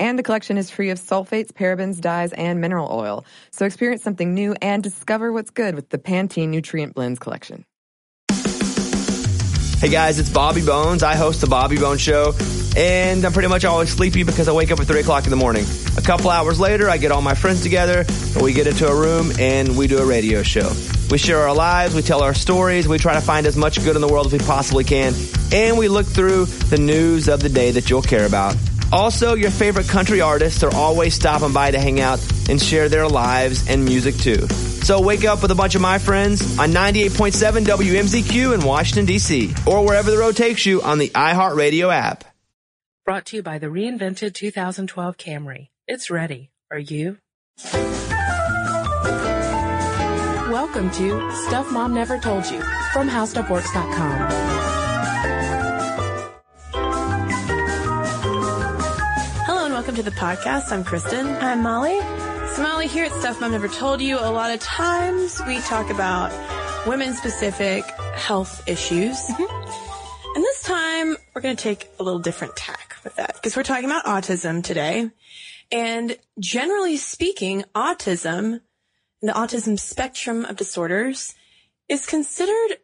And the collection is free of sulfates, parabens, dyes, and mineral oil. So experience something new and discover what's good with the Pantene Nutrient Blends collection. Hey guys, it's Bobby Bones. I host the Bobby Bones Show, and I'm pretty much always sleepy because I wake up at 3 o'clock in the morning. A couple hours later, I get all my friends together, and we get into a room and we do a radio show. We share our lives, we tell our stories, we try to find as much good in the world as we possibly can, and we look through the news of the day that you'll care about. Also, your favorite country artists are always stopping by to hang out and share their lives and music too. So wake up with a bunch of my friends on 98.7 WMZQ in Washington, D.C., or wherever the road takes you on the iHeartRadio app. Brought to you by the reinvented 2012 Camry. It's ready. Are you? Welcome to Stuff Mom Never Told You from HowStuffWorks.com. to the podcast. I'm Cristen. I'm Molly. So Molly here at Stuff Mom Never Told You. A lot of times we talk about women specific health issues. Mm-hmm. And this time we're going to take a little different tack with that because we're talking about autism today. And generally speaking, autism, the autism spectrum of disorders is considered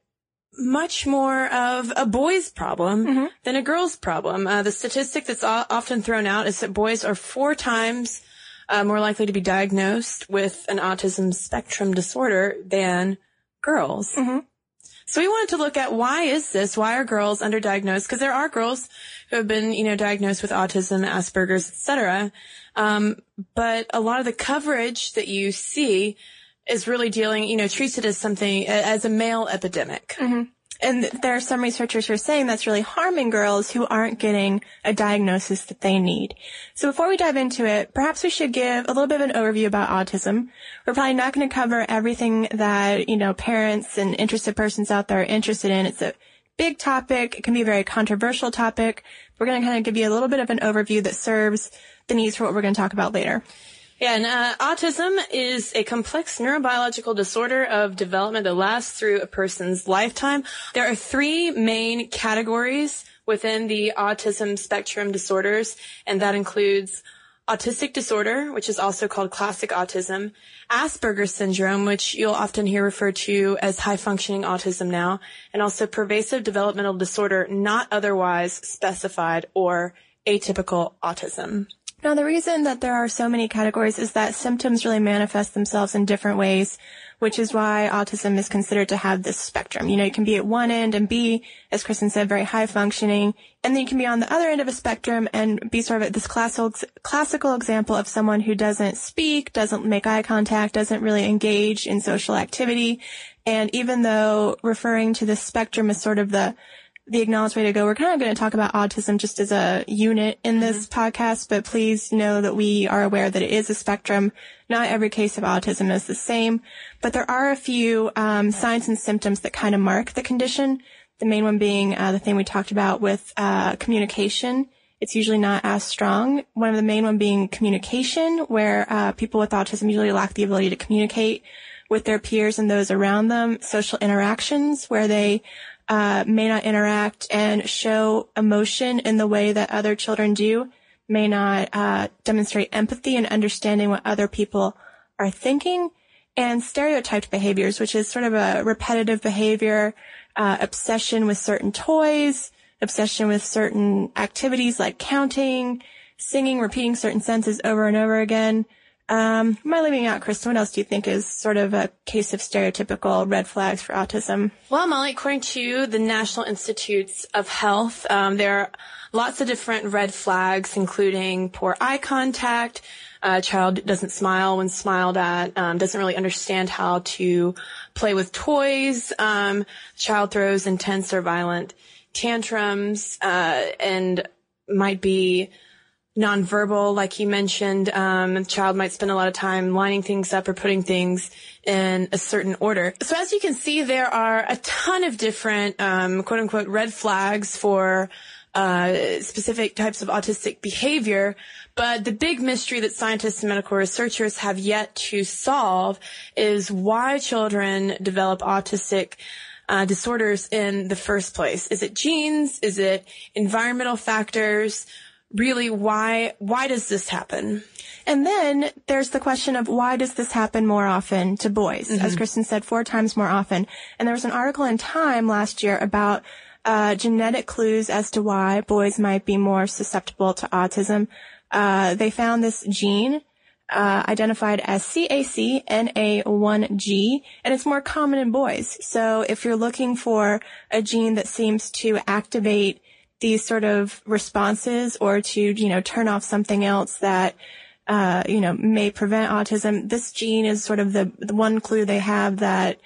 much more of a boy's problem mm-hmm. than a girl's problem. Uh, the statistic that's o- often thrown out is that boys are four times uh, more likely to be diagnosed with an autism spectrum disorder than girls. Mm-hmm. So we wanted to look at why is this? Why are girls underdiagnosed? Because there are girls who have been, you know, diagnosed with autism, Asperger's, etc. Um, but a lot of the coverage that you see is really dealing, you know, treats it as something, as a male epidemic. Mm-hmm. And there are some researchers who are saying that's really harming girls who aren't getting a diagnosis that they need. So before we dive into it, perhaps we should give a little bit of an overview about autism. We're probably not going to cover everything that, you know, parents and interested persons out there are interested in. It's a big topic. It can be a very controversial topic. We're going to kind of give you a little bit of an overview that serves the needs for what we're going to talk about later. Yeah, and uh, autism is a complex neurobiological disorder of development that lasts through a person's lifetime. There are three main categories within the autism spectrum disorders, and that includes autistic disorder, which is also called classic autism, Asperger's syndrome, which you'll often hear referred to as high functioning autism now, and also pervasive developmental disorder not otherwise specified or atypical autism. Now, the reason that there are so many categories is that symptoms really manifest themselves in different ways, which is why autism is considered to have this spectrum. You know, you can be at one end and be, as Cristen said, very high functioning, and then you can be on the other end of a spectrum and be sort of this classical, classical example of someone who doesn't speak, doesn't make eye contact, doesn't really engage in social activity. And even though referring to the spectrum as sort of the the acknowledged way to go. We're kind of going to talk about autism just as a unit in this mm-hmm. podcast, but please know that we are aware that it is a spectrum. Not every case of autism is the same, but there are a few um, signs and symptoms that kind of mark the condition. The main one being uh, the thing we talked about with uh, communication. It's usually not as strong. One of the main one being communication, where uh, people with autism usually lack the ability to communicate with their peers and those around them. Social interactions, where they uh, may not interact and show emotion in the way that other children do, may not uh, demonstrate empathy and understanding what other people are thinking, and stereotyped behaviors, which is sort of a repetitive behavior, uh, obsession with certain toys, obsession with certain activities like counting, singing, repeating certain sentences over and over again, um, am leaving out, Cristen? What else do you think is sort of a case of stereotypical red flags for autism? Well, Molly, according to the National Institutes of Health, um, there are lots of different red flags, including poor eye contact, a child doesn't smile when smiled at, um, doesn't really understand how to play with toys, um, child throws intense or violent tantrums, uh, and might be nonverbal, like you mentioned. Um, a child might spend a lot of time lining things up or putting things in a certain order. So as you can see, there are a ton of different, um, quote unquote, red flags for uh, specific types of autistic behavior. But the big mystery that scientists and medical researchers have yet to solve is why children develop autistic uh, disorders in the first place. Is it genes? Is it environmental factors? Really, why why does this happen? And then there's the question of why does this happen more often to boys? As Cristen said, four times more often. And there was an article in Time last year about uh, genetic clues as to why boys might be more susceptible to autism. Uh, they found this gene uh, identified as CACNA1G, and it's more common in boys. So if you're looking for a gene that seems to activate these sort of responses or to, you know, turn off something else that, uh, you know, may prevent autism, this gene is sort of the, the one clue they have that,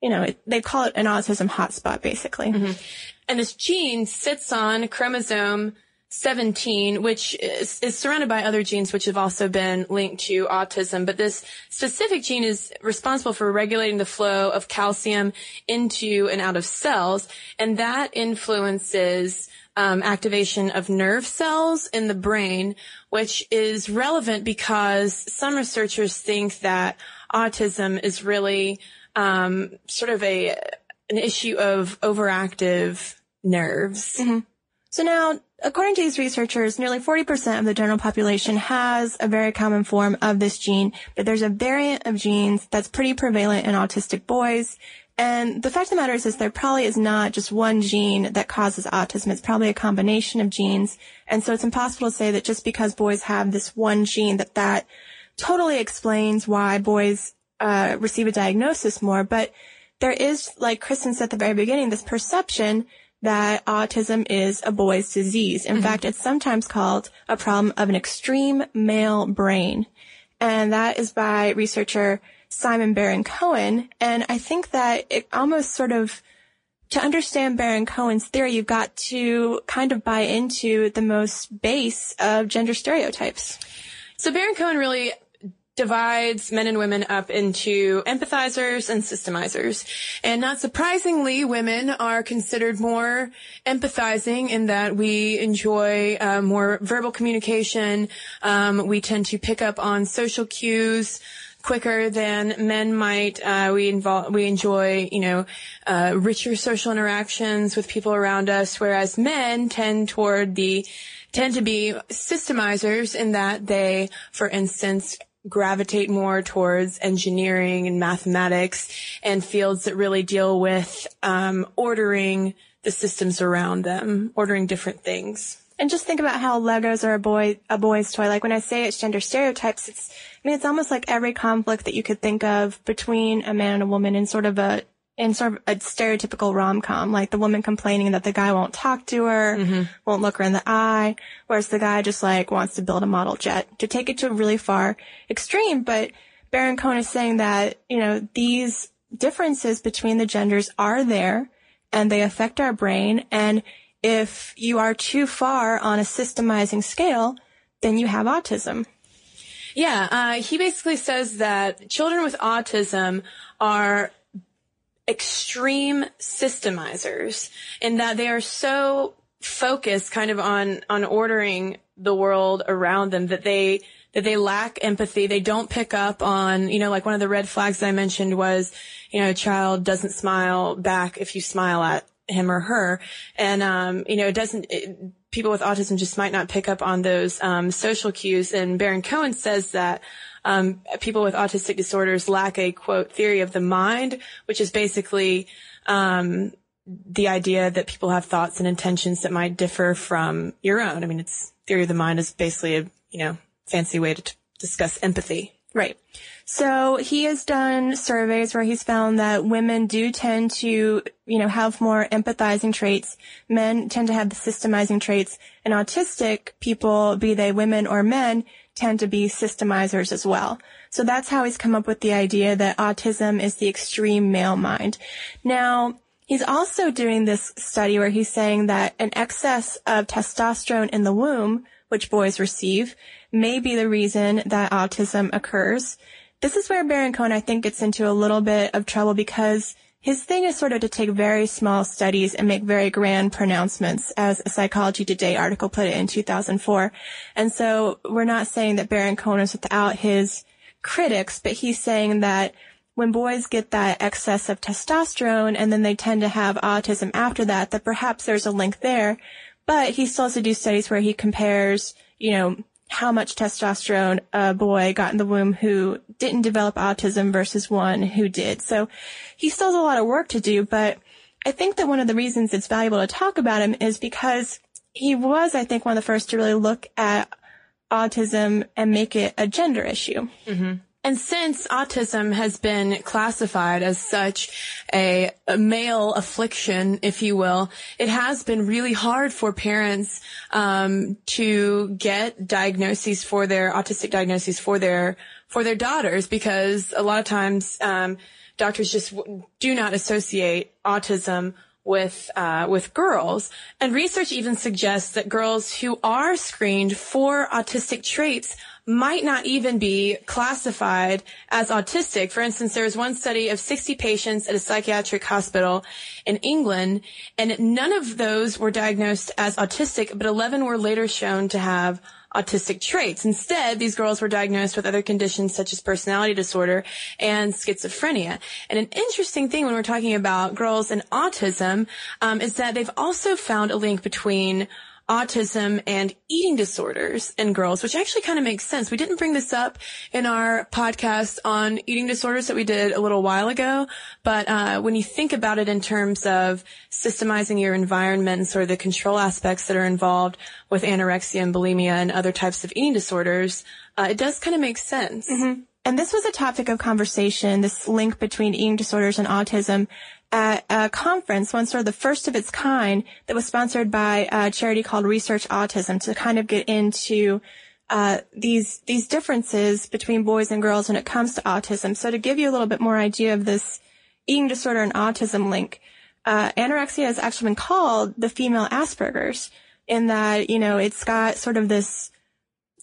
you know, it, they call it an autism hotspot, basically. And this gene sits on chromosome 17, which is, is surrounded by other genes which have also been linked to autism. But this specific gene is responsible for regulating the flow of calcium into and out of cells. And that influences um, activation of nerve cells in the brain, which is relevant because some researchers think that autism is really um, sort of a an issue of overactive nerves. So now, according to these researchers, nearly 40% of the general population has a very common form of this gene, but there's a variant of genes that's pretty prevalent in autistic boys. And the fact of the matter is, is there probably is not just one gene that causes autism. It's probably a combination of genes. And so it's impossible to say that just because boys have this one gene that that totally explains why boys uh, receive a diagnosis more. But there is, like Cristen said at the very beginning, this perception that autism is a boy's disease. In fact, it's sometimes called a problem of an extreme male brain. And that is by researcher Simon Baron Cohen. And I think that it almost sort of, to understand Baron Cohen's theory, you've got to kind of buy into the most base of gender stereotypes. So Baron Cohen really divides men and women up into empathizers and systemizers. And not surprisingly, women are considered more empathizing in that we enjoy uh, more verbal communication. Um, we tend to pick up on social cues quicker than men might. Uh, we involve, we enjoy, you know, uh, richer social interactions with people around us, whereas men tend toward the tend to be systemizers in that they, for instance, gravitate more towards engineering and mathematics and fields that really deal with um, ordering the systems around them, ordering different things. And just think about how Legos are a boy a boy's toy. Like when I say it's gender stereotypes, it's I mean it's almost like every conflict that you could think of between a man and a woman in sort of a in sort of a stereotypical rom com, like the woman complaining that the guy won't talk to her, mm-hmm. won't look her in the eye, whereas the guy just like wants to build a model jet. To take it to a really far extreme, but Baron Cohen is saying that, you know, these differences between the genders are there and they affect our brain. And if you are too far on a systemizing scale, then you have autism. Yeah, uh, he basically says that children with autism are extreme systemizers in that they are so focused kind of on on ordering the world around them that they that they lack empathy. They don't pick up on, you know, like one of the red flags I mentioned was, you know, a child doesn't smile back if you smile at him or her. And, um, you know, it doesn't, it, people with autism just might not pick up on those, um, social cues. And Baron Cohen says that, um, people with autistic disorders lack a quote theory of the mind, which is basically, um, the idea that people have thoughts and intentions that might differ from your own. I mean, it's theory of the mind is basically a, you know, fancy way to t- discuss empathy. Right. So he has done surveys where he's found that women do tend to, you know, have more empathizing traits. Men tend to have the systemizing traits and autistic people, be they women or men, tend to be systemizers as well. So that's how he's come up with the idea that autism is the extreme male mind. Now, he's also doing this study where he's saying that an excess of testosterone in the womb, which boys receive, may be the reason that autism occurs. this is where Baron Cohen, I think, gets into a little bit of trouble because his thing is sort of to take very small studies and make very grand pronouncements, as a Psychology Today article put it in 2004. And so we're not saying that Baron Cohen is without his critics, but he's saying that when boys get that excess of testosterone and then they tend to have autism after that, that perhaps there's a link there. But he still has to do studies where he compares, you know, how much testosterone a boy got in the womb who didn't develop autism versus one who did. So he still has a lot of work to do, but I think that one of the reasons it's valuable to talk about him is because he was, I think, one of the first to really look at autism and make it a gender issue. Mm-hmm. And since autism has been classified as such a, a, male affliction, if you will, it has been really hard for parents um, to get diagnoses for their autistic diagnoses for their for their daughters because a lot of times um, doctors just do not associate autism with uh, with girls, and research even suggests that girls who are screened for autistic traits might not even be classified as autistic. For instance, there was one study of 60 patients at a psychiatric hospital in England, and none of those were diagnosed as autistic, but 11 were later shown to have autistic traits. Instead, these girls were diagnosed with other conditions such as personality disorder and schizophrenia. And an interesting thing when we're talking about girls and autism um, is that they've also found a link between autism and eating disorders in girls, which actually kind of makes sense. We didn't bring this up in our podcast on eating disorders that we did a little while ago, but uh, when you think about it in terms of systemizing your environment and sort of the control aspects that are involved with anorexia and bulimia and other types of eating disorders, uh, it does kind of make sense. Mm-hmm. And this was a topic of conversation, this link between eating disorders and autism at a conference, one sort of the first of its kind that was sponsored by a charity called Research Autism to kind of get into uh, these these differences between boys and girls when it comes to autism. So to give you a little bit more idea of this eating disorder and autism link, uh, anorexia has actually been called the female Asperger's in that you know it's got sort of this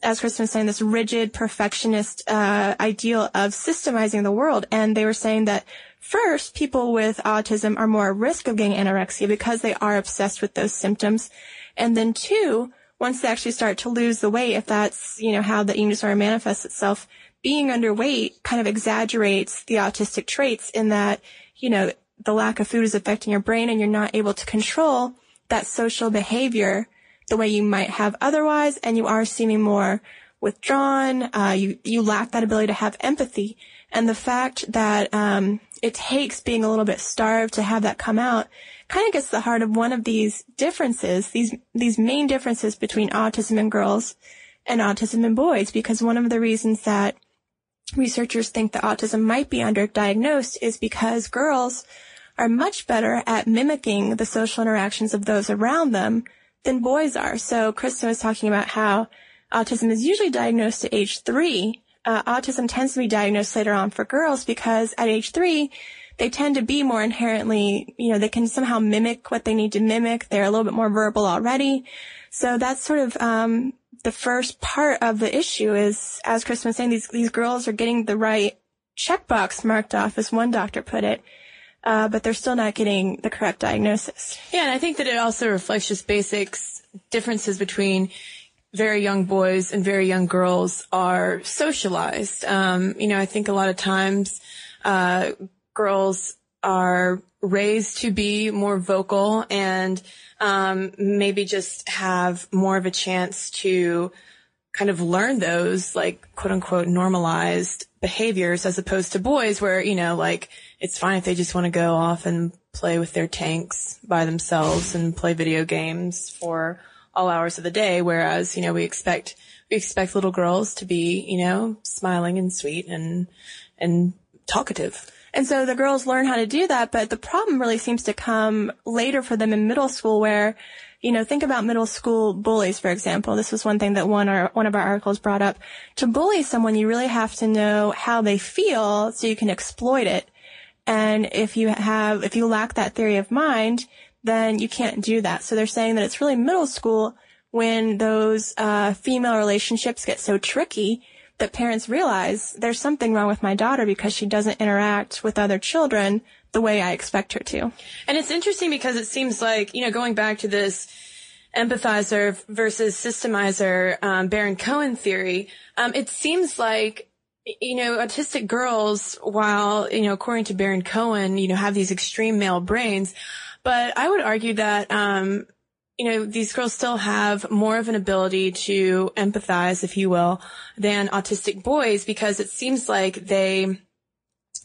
as Cristen was saying, this rigid perfectionist uh, ideal of systemizing the world, and they were saying that First, people with autism are more at risk of getting anorexia because they are obsessed with those symptoms. And then two, once they actually start to lose the weight, if that's, you know, how the eating disorder manifests itself, being underweight kind of exaggerates the autistic traits in that, you know, the lack of food is affecting your brain and you're not able to control that social behavior the way you might have otherwise. And you are seeming more withdrawn. Uh, you, you lack that ability to have empathy. And the fact that, um, it takes being a little bit starved to have that come out kind of gets the heart of one of these differences, these, these main differences between autism in girls and autism in boys, because one of the reasons that researchers think that autism might be underdiagnosed is because girls are much better at mimicking the social interactions of those around them than boys are. So Cristen was talking about how autism is usually diagnosed at age three, uh, autism tends to be diagnosed later on for girls because at age three, they tend to be more inherently, you know, they can somehow mimic what they need to mimic. They're a little bit more verbal already. So that's sort of, um, the first part of the issue is, as Cristen was saying, these, these girls are getting the right checkbox marked off, as one doctor put it. Uh, but they're still not getting the correct diagnosis. Yeah, and I think that it also reflects just basics differences between very young boys and very young girls are socialized. Um, you know, I think a lot of times, uh, girls are raised to be more vocal and, um, maybe just have more of a chance to kind of learn those like quote unquote normalized behaviors as opposed to boys where, you know, like it's fine if they just want to go off and play with their tanks by themselves and play video games for all hours of the day. Whereas, you know, we expect, we expect little girls to be, you know, smiling and sweet and, and talkative. And so the girls learn how to do that, but the problem really seems to come later for them in middle school where, you know, think about middle school bullies, for example. This was one thing that one or one of our articles brought up. To bully someone, you really have to know how they feel so you can exploit it. And if you have, if you lack that theory of mind, then you can't do that. So they're saying that it's really middle school when those uh, female relationships get so tricky that parents realize there's something wrong with my daughter because she doesn't interact with other children the way I expect her to. And it's interesting because it seems like, you know, going back to this empathizer versus systemizer, um, Baron Cohen theory, um, it seems like, you know, autistic girls, while, you know, according to Baron Cohen, you know, have these extreme male brains, but I would argue that, um, you know, these girls still have more of an ability to empathize, if you will, than autistic boys because it seems like they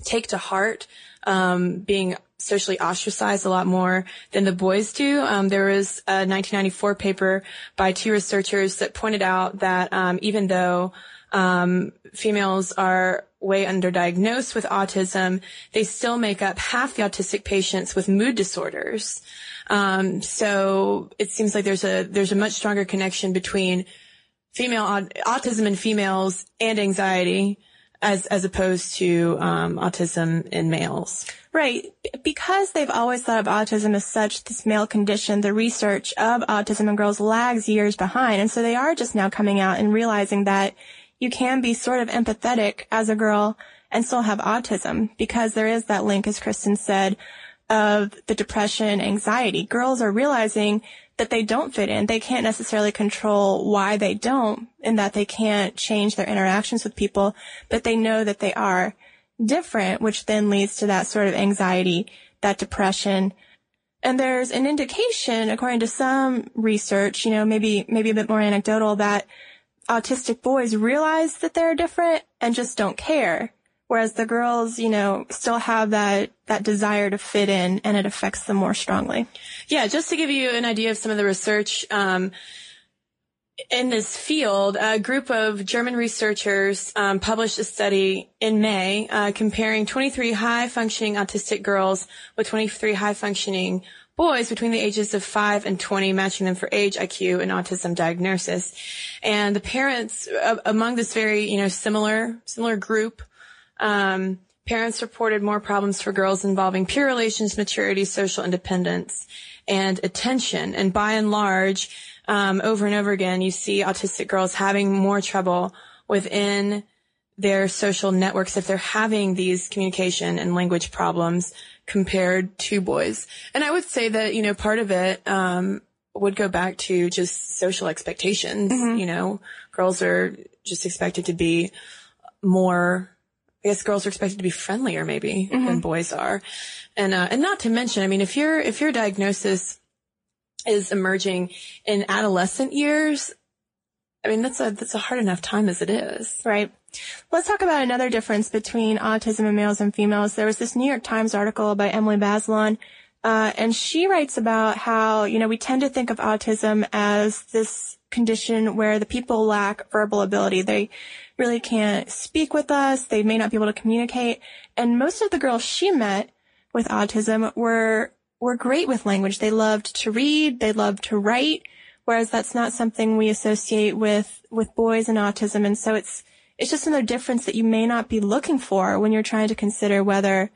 take to heart um, being socially ostracized a lot more than the boys do. Um, there was a 1994 paper by two researchers that pointed out that um, even though um, females are way underdiagnosed with autism, they still make up half the autistic patients with mood disorders. Um, so it seems like there's a there's a much stronger connection between female autism in females and anxiety as as opposed to um, autism in males. Right. Because they've always thought of autism as such this male condition, the research of autism in girls lags years behind. And so they are just now coming out and realizing that you can be sort of empathetic as a girl and still have autism because there is that link, as Cristen said, of the depression, anxiety. Girls are realizing that they don't fit in. They can't necessarily control why they don't and that they can't change their interactions with people, but they know that they are different, which then leads to that sort of anxiety, that depression. And there's an indication, according to some research, you know, maybe, maybe a bit more anecdotal that autistic boys realize that they're different and just don't care. Whereas the girls, you know, still have that, that desire to fit in and it affects them more strongly. Yeah, just to give you an idea of some of the research, um, in this field, a group of German researchers um, published a study in May uh, comparing 23 high functioning autistic girls with 23 high functioning boys between the ages of 5 and 20, matching them for age, IQ, and autism diagnosis. And the parents uh, among this very, you know, similar, similar group um, parents reported more problems for girls involving peer relations, maturity, social independence, and attention. And by and large, um, over and over again, you see autistic girls having more trouble within their social networks if they're having these communication and language problems compared to boys. And I would say that, you know, part of it, um, would go back to just social expectations. Mm-hmm. You know, girls are just expected to be more I guess girls are expected to be friendlier maybe mm-hmm. than boys are. And, uh, and not to mention, I mean, if your, if your diagnosis is emerging in adolescent years, I mean, that's a, that's a hard enough time as it is. Right. Let's talk about another difference between autism in males and females. There was this New York Times article by Emily Bazelon, uh, and she writes about how, you know, we tend to think of autism as this condition where the people lack verbal ability. They really can't speak with us. They may not be able to communicate. And most of the girls she met with autism were, were great with language. They loved to read. They loved to write. Whereas that's not something we associate with, with boys and autism. And so it's, it's just another difference that you may not be looking for when you're trying to consider whether,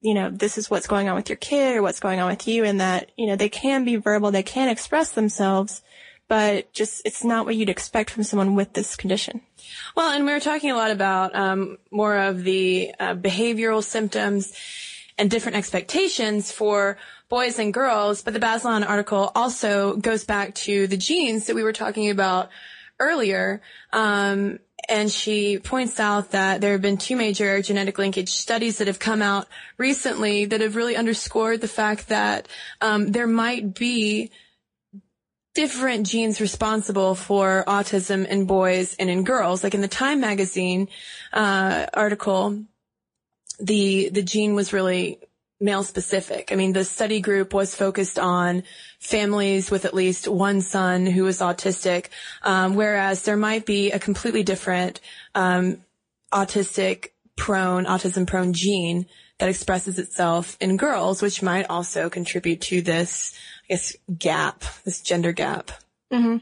you know, this is what's going on with your kid or what's going on with you and that, you know, they can be verbal, they can express themselves, but just it's not what you'd expect from someone with this condition. Well, and we were talking a lot about um, more of the uh, behavioral symptoms and different expectations for boys and girls, but the Bazelon article also goes back to the genes that we were talking about earlier. Um, and she points out that there have been two major genetic linkage studies that have come out recently that have really underscored the fact that um, there might be different genes responsible for autism in boys and in girls. Like in the Time magazine uh, article, the the gene was really male specific. I mean, the study group was focused on families with at least one son who was autistic, um, whereas there might be a completely different um, autistic prone, autism prone gene that expresses itself in girls, which might also contribute to this I guess, gap, this gender gap. Mm-hmm.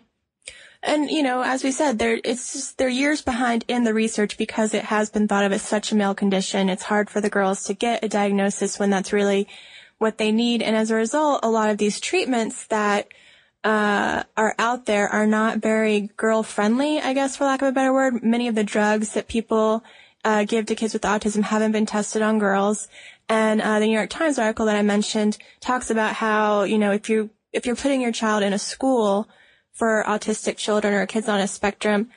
And, you know, as we said, they're, it's just, they're years behind in the research because it has been thought of as such a male condition. It's hard for the girls to get a diagnosis when that's really what they need. And as a result, a lot of these treatments that, uh, are out there are not very girl friendly, I guess, for lack of a better word. Many of the drugs that people uh, give to kids with autism haven't been tested on girls. And uh, the New York Times article that I mentioned talks about how you know if you if you're putting your child in a school for autistic children or kids on a spectrum,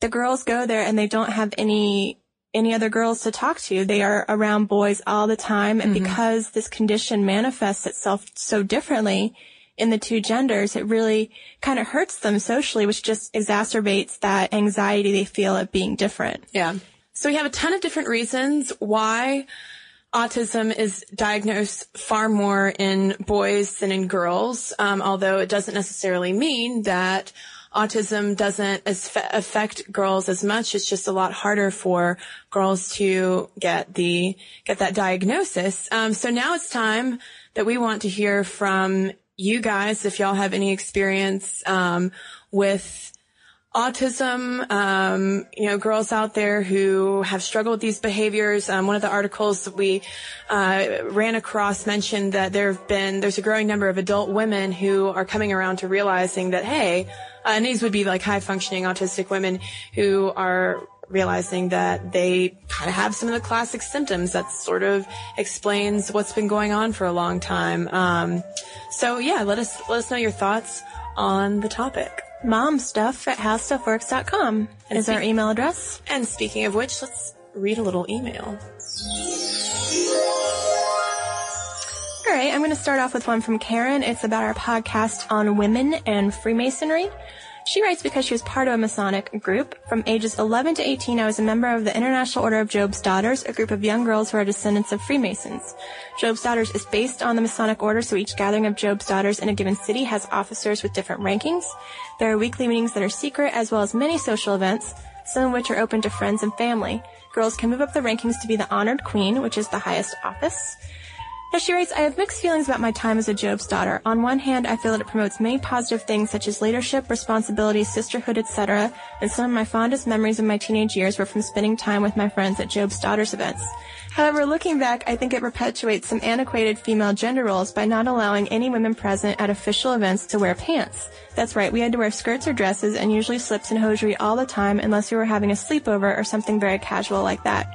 the girls go there and they don't have any any other girls to talk to. They are around boys all the time. And mm-hmm. because this condition manifests itself so differently in the two genders, it really kind of hurts them socially, which just exacerbates that anxiety they feel of being different. Yeah. So we have a ton of different reasons why autism is diagnosed far more in boys than in girls, um, although it doesn't necessarily mean that autism doesn't affect girls as much. It's just a lot harder for girls to get the get that diagnosis. Um, so now it's time that we want to hear from you guys if y'all have any experience um, with autism, um, you know, girls out there who have struggled with these behaviors. Um, one of the articles that we uh, ran across mentioned that there have been there's a growing number of adult women who are coming around to realizing that hey, uh, and these would be like high functioning autistic women who are realizing that they kind of have some of the classic symptoms that sort of explains what's been going on for a long time. Um, so yeah, let us let us know your thoughts on the topic. Momstuff at howstuffworks.com and is our email address. And speaking of which, let's read a little email. All right, I'm going to start off with one from Karen. It's about our podcast on women and Freemasonry. She writes because she was part of a Masonic group. From ages 11 to 18, I was a member of the International Order of Job's Daughters, a group of young girls who are descendants of Freemasons. Job's Daughters is based on the Masonic Order, so each gathering of Job's Daughters in a given city has officers with different rankings. There are weekly meetings that are secret, as well as many social events, some of which are open to friends and family. Girls can move up the rankings to be the honored queen, which is the highest office. As she writes, I have mixed feelings about my time as a Job's daughter. On one hand, I feel that it promotes many positive things such as leadership, responsibility, sisterhood, etc., and some of my fondest memories of my teenage years were from spending time with my friends at Job's Daughters events. However, looking back, I think it perpetuates some antiquated female gender roles by not allowing any women present at official events to wear pants. That's right, we had to wear skirts or dresses and usually slips and hosiery all the time unless we were having a sleepover or something very casual like that.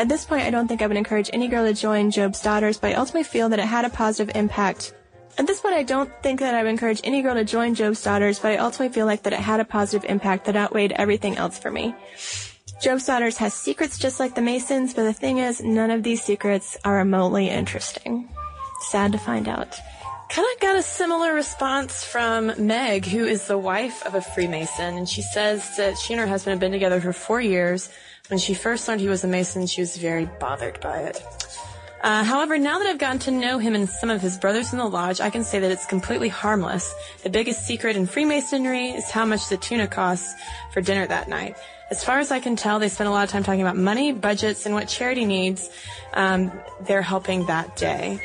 At this point, I don't think I would encourage any girl to join Job's Daughters, but I ultimately feel that it had a positive impact. At this point, I don't think that I would encourage any girl to join Job's Daughters, but I ultimately feel like that it had a positive impact that outweighed everything else for me. Job's Daughters has secrets just like the Masons, but the thing is, none of these secrets are remotely interesting. Sad to find out. Kind of got a similar response from Meg, who is the wife of a Freemason, and she says that she and her husband have been together for four years. When she first learned he was a Mason, she was very bothered by it. Uh, however, now that I've gotten to know him and some of his brothers in the lodge, I can say that it's completely harmless. The biggest secret in Freemasonry is how much the tuna costs for dinner that night. As far as I can tell, they spend a lot of time talking about money, budgets, and what charity needs um, they're helping that day.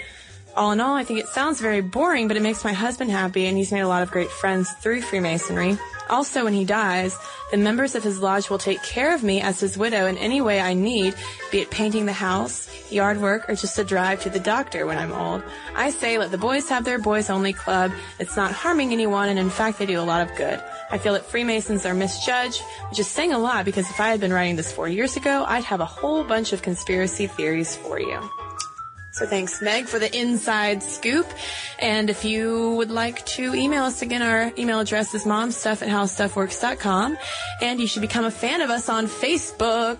All in all, I think it sounds very boring, but it makes my husband happy, and he's made a lot of great friends through Freemasonry. Also, when he dies, the members of his lodge will take care of me as his widow in any way I need, be it painting the house, yard work, or just a drive to the doctor when I'm old. I say let the boys have their boys only club. It's not harming anyone, and in fact, they do a lot of good. I feel that Freemasons are misjudged, which is saying a lot because if I had been writing this four years ago, I'd have a whole bunch of conspiracy theories for you. So thanks, Meg, for the inside scoop. And if you would like to email us again, our email address is momstuff at howstuffworks.com. And you should become a fan of us on Facebook.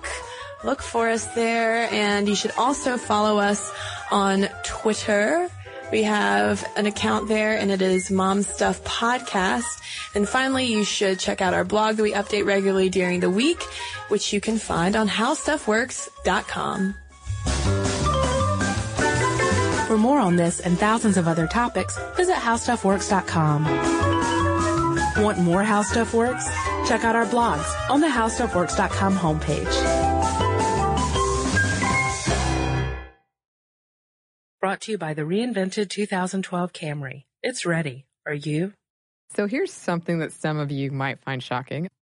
Look for us there. And you should also follow us on Twitter. We have an account there and it is Mom Stuff Podcast. And finally, you should check out our blog that we update regularly during the week, which you can find on howstuffworks.com. For more on this and thousands of other topics, visit howstuffworks.com. Want more How Stuff Works? Check out our blogs on the howstuffworks.com homepage. Brought to you by the reinvented 2012 Camry. It's ready. Are you? So here's something that some of you might find shocking.